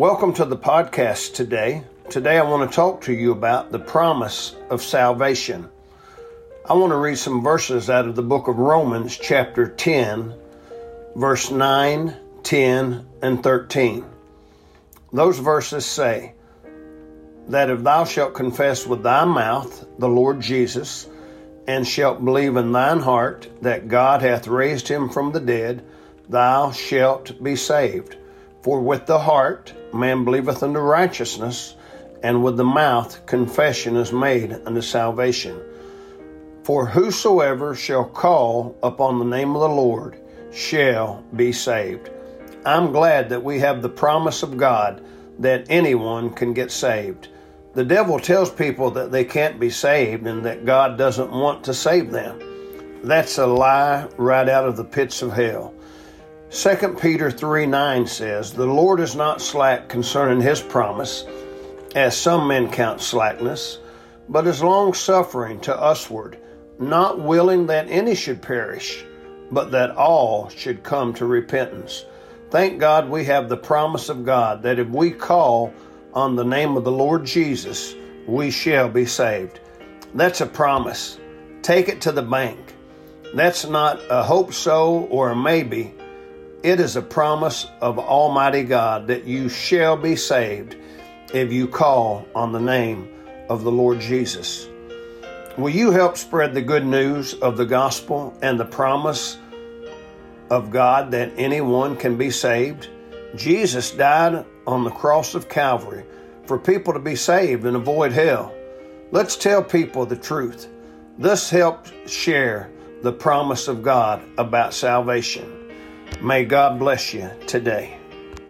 Welcome to the podcast today. Today I want to talk to you about the promise of salvation. I want to read some verses out of the book of Romans, chapter 10, verse 9, 10, and 13. Those verses say that if thou shalt confess with thy mouth the Lord Jesus, and shalt believe in thine heart that God hath raised him from the dead, thou shalt be saved. For with the heart man believeth unto righteousness, and with the mouth confession is made unto salvation. For whosoever shall call upon the name of the Lord shall be saved. I'm glad that we have the promise of God that anyone can get saved. The devil tells people that they can't be saved and that God doesn't want to save them. That's a lie right out of the pits of hell. 2 Peter 3 9 says, The Lord is not slack concerning his promise, as some men count slackness, but is long suffering to usward, not willing that any should perish, but that all should come to repentance. Thank God we have the promise of God that if we call on the name of the Lord Jesus, we shall be saved. That's a promise. Take it to the bank. That's not a hope so or a maybe. It is a promise of Almighty God that you shall be saved if you call on the name of the Lord Jesus. Will you help spread the good news of the gospel and the promise of God that anyone can be saved? Jesus died on the cross of Calvary for people to be saved and avoid hell. Let's tell people the truth. This helps share the promise of God about salvation. May God bless you today.